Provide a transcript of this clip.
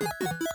you